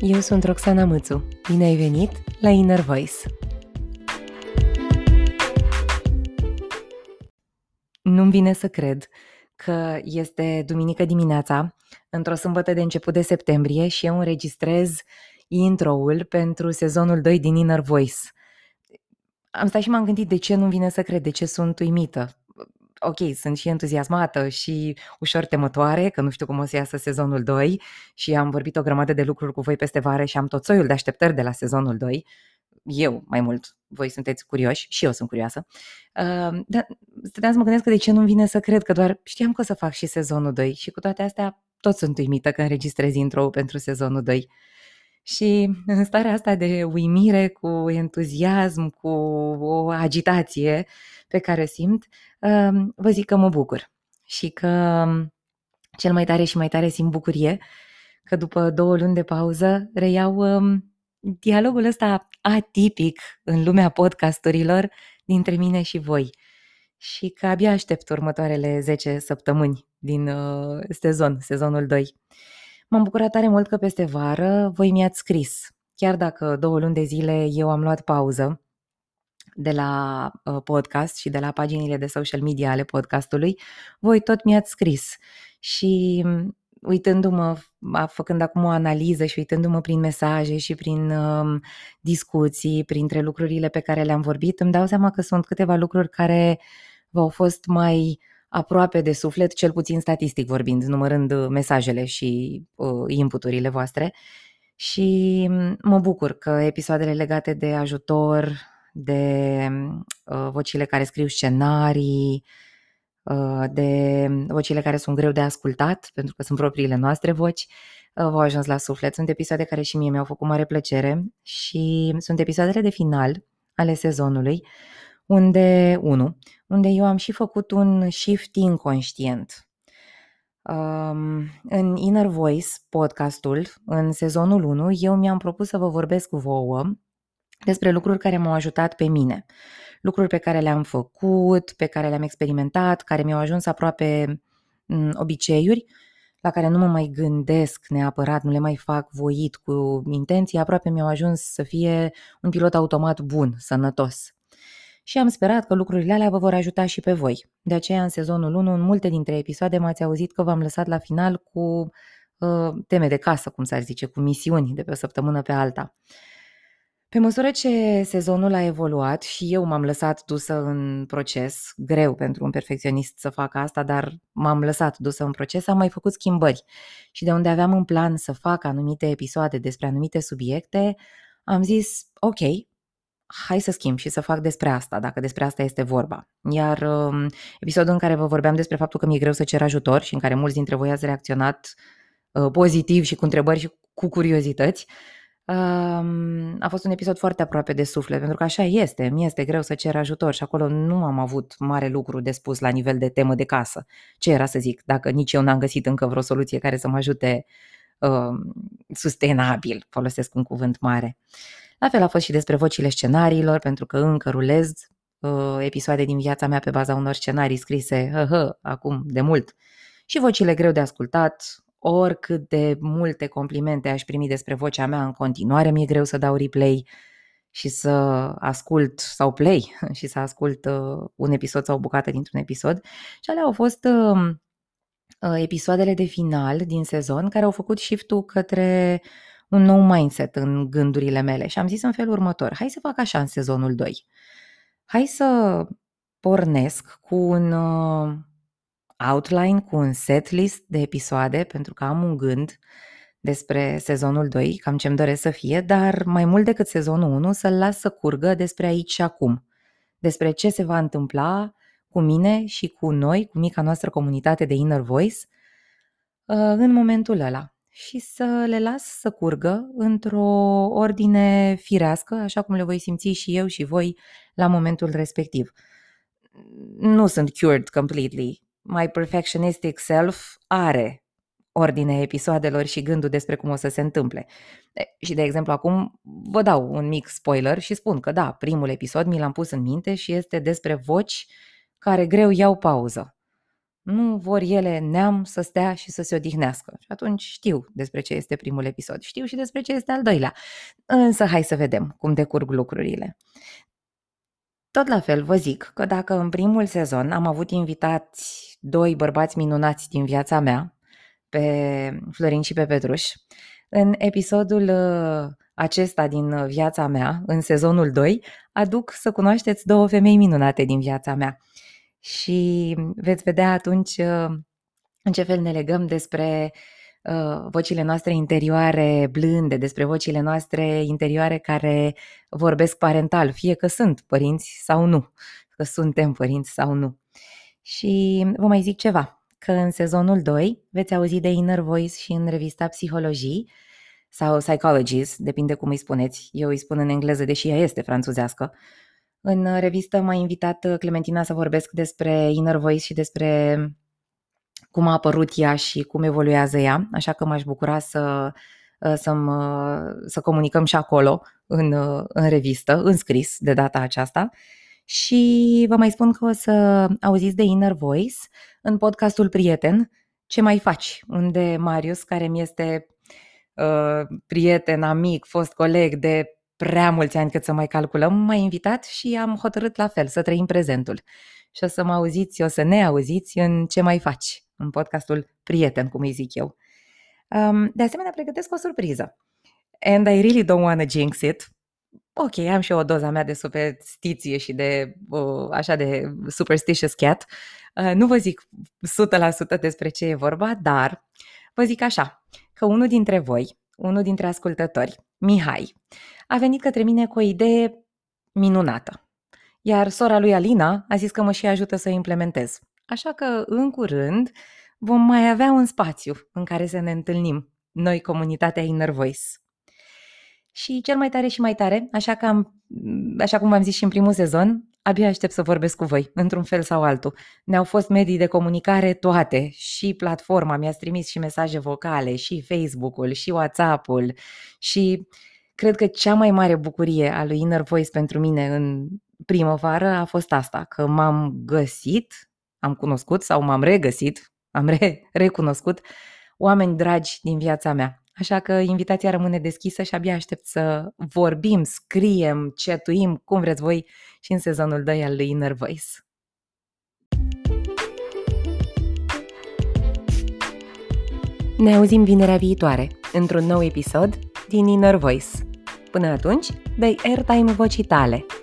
eu sunt Roxana Mățu. Bine ai venit la Inner Voice! Nu-mi vine să cred că este duminică dimineața, într-o sâmbătă de început de septembrie și eu înregistrez intro-ul pentru sezonul 2 din Inner Voice. Am stat și m-am gândit de ce nu vine să cred, de ce sunt uimită ok, sunt și entuziasmată și ușor temătoare, că nu știu cum o să iasă sezonul 2 și am vorbit o grămadă de lucruri cu voi peste vară și am tot soiul de așteptări de la sezonul 2. Eu, mai mult, voi sunteți curioși și eu sunt curioasă. Uh, dar stăteam să mă gândesc că de ce nu vine să cred, că doar știam că o să fac și sezonul 2 și cu toate astea tot sunt uimită că înregistrez intro pentru sezonul 2. Și în starea asta de uimire, cu entuziasm, cu o agitație pe care o simt, um, vă zic că mă bucur și că um, cel mai tare și mai tare simt bucurie că după două luni de pauză reiau um, dialogul ăsta atipic în lumea podcasturilor dintre mine și voi și că abia aștept următoarele 10 săptămâni din uh, sezon, sezonul 2. M-am bucurat tare mult că peste vară voi mi-ați scris. Chiar dacă două luni de zile eu am luat pauză de la uh, podcast și de la paginile de social media ale podcastului, voi tot mi-ați scris. Și mm, uitându-mă, făcând acum o analiză și uitându-mă prin mesaje și prin um, discuții, printre lucrurile pe care le-am vorbit, îmi dau seama că sunt câteva lucruri care v-au fost mai aproape de suflet, cel puțin statistic vorbind, numărând uh, mesajele și uh, inputurile voastre. Și mm, mă bucur că episoadele legate de ajutor, de uh, vocile care scriu scenarii, uh, de vocile care sunt greu de ascultat, pentru că sunt propriile noastre voci, uh, v-au ajuns la suflet. Sunt episoade care și mie mi-au făcut mare plăcere și sunt episoadele de final ale sezonului, unde, unu, unde eu am și făcut un shift inconștient. Um, în Inner Voice, podcastul, în sezonul 1, eu mi-am propus să vă vorbesc cu vouă despre lucruri care m-au ajutat pe mine. Lucruri pe care le-am făcut, pe care le-am experimentat, care mi-au ajuns aproape m, obiceiuri, la care nu mă mai gândesc neapărat, nu le mai fac voit cu intenție, aproape mi-au ajuns să fie un pilot automat bun, sănătos și am sperat că lucrurile alea vă vor ajuta și pe voi. De aceea, în sezonul 1, în multe dintre episoade m-ați auzit că v-am lăsat la final cu uh, teme de casă, cum s-ar zice, cu misiuni de pe o săptămână pe alta. Pe măsură ce sezonul a evoluat și eu m-am lăsat dusă în proces, greu pentru un perfecționist să facă asta, dar m-am lăsat dusă în proces, am mai făcut schimbări. Și de unde aveam în plan să fac anumite episoade despre anumite subiecte, am zis, ok, hai să schimb și să fac despre asta, dacă despre asta este vorba. Iar um, episodul în care vă vorbeam despre faptul că mi-e greu să cer ajutor și în care mulți dintre voi ați reacționat uh, pozitiv și cu întrebări și cu curiozități, um, a fost un episod foarte aproape de suflet, pentru că așa este, mi este greu să cer ajutor și acolo nu am avut mare lucru de spus la nivel de temă de casă. Ce era să zic, dacă nici eu n-am găsit încă vreo soluție care să mă ajute uh, sustenabil, folosesc un cuvânt mare. La fel a fost și despre vocile scenariilor, pentru că încă rulez uh, episoade din viața mea pe baza unor scenarii scrise hă, hă, acum de mult. Și vocile greu de ascultat, oricât de multe complimente aș primi despre vocea mea, în continuare mi-e greu să dau replay și să ascult sau play și să ascult uh, un episod sau o bucată dintr-un episod. Și alea au fost uh, uh, episoadele de final din sezon care au făcut shift-ul către un nou mindset în gândurile mele și am zis în felul următor, hai să fac așa în sezonul 2. Hai să pornesc cu un uh, outline, cu un set list de episoade, pentru că am un gând despre sezonul 2, cam ce-mi doresc să fie, dar mai mult decât sezonul 1 să-l las să curgă despre aici și acum, despre ce se va întâmpla cu mine și cu noi, cu mica noastră comunitate de Inner Voice, uh, în momentul ăla și să le las să curgă într-o ordine firească, așa cum le voi simți și eu și voi la momentul respectiv. Nu sunt cured completely. My perfectionistic self are ordine episoadelor și gândul despre cum o să se întâmple. Și, de exemplu, acum vă dau un mic spoiler și spun că, da, primul episod mi l-am pus în minte și este despre voci care greu iau pauză. Nu vor ele neam să stea și să se odihnească. Și atunci știu despre ce este primul episod, știu și despre ce este al doilea. Însă hai să vedem cum decurg lucrurile. Tot la fel vă zic că dacă în primul sezon am avut invitați doi bărbați minunați din viața mea, pe Florin și pe Petruș, în episodul uh, acesta din viața mea, în sezonul 2, aduc să cunoașteți două femei minunate din viața mea. Și veți vedea atunci uh, în ce fel ne legăm despre uh, vocile noastre interioare blânde, despre vocile noastre interioare care vorbesc parental, fie că sunt părinți sau nu, că suntem părinți sau nu. Și vă mai zic ceva, că în sezonul 2 veți auzi de Inner Voice și în revista Psihologii sau Psychologies, depinde cum îi spuneți. Eu îi spun în engleză, deși ea este franțuzească. În revistă m-a invitat Clementina să vorbesc despre Inner Voice și despre cum a apărut ea și cum evoluează ea, așa că m-aș bucura să, să, să comunicăm și acolo, în, în revistă, în scris de data aceasta. Și vă mai spun că o să auziți de Inner Voice în podcastul Prieten, Ce mai faci? Unde Marius, care mi este uh, prieten, amic, fost coleg de prea mulți ani cât să mai calculăm, m-a invitat și am hotărât la fel să trăim prezentul. Și o să mă auziți, o să ne auziți în Ce mai faci? În podcastul Prieten, cum îi zic eu. Um, de asemenea, pregătesc o surpriză. And I really don't want to jinx it, ok, am și eu o doza mea de superstiție și de uh, așa de superstitious cat. Uh, nu vă zic 100% despre ce e vorba, dar vă zic așa, că unul dintre voi, unul dintre ascultători, Mihai, a venit către mine cu o idee minunată. Iar sora lui Alina a zis că mă și ajută să implementez. Așa că, în curând, vom mai avea un spațiu în care să ne întâlnim, noi, comunitatea Inner Voice și cel mai tare și mai tare, așa, că am, așa cum v-am zis și în primul sezon, abia aștept să vorbesc cu voi, într-un fel sau altul. Ne-au fost medii de comunicare toate, și platforma, mi-ați trimis și mesaje vocale, și Facebook-ul, și WhatsApp-ul, și cred că cea mai mare bucurie a lui Inner Voice pentru mine în primăvară a fost asta, că m-am găsit, am cunoscut sau m-am regăsit, am re- recunoscut oameni dragi din viața mea Așa că invitația rămâne deschisă și abia aștept să vorbim, scriem, chatuim, cum vreți voi și în sezonul 2 al lui Inner Voice. Ne auzim vinerea viitoare, într-un nou episod din Inner Voice. Până atunci, dai airtime vocii tale –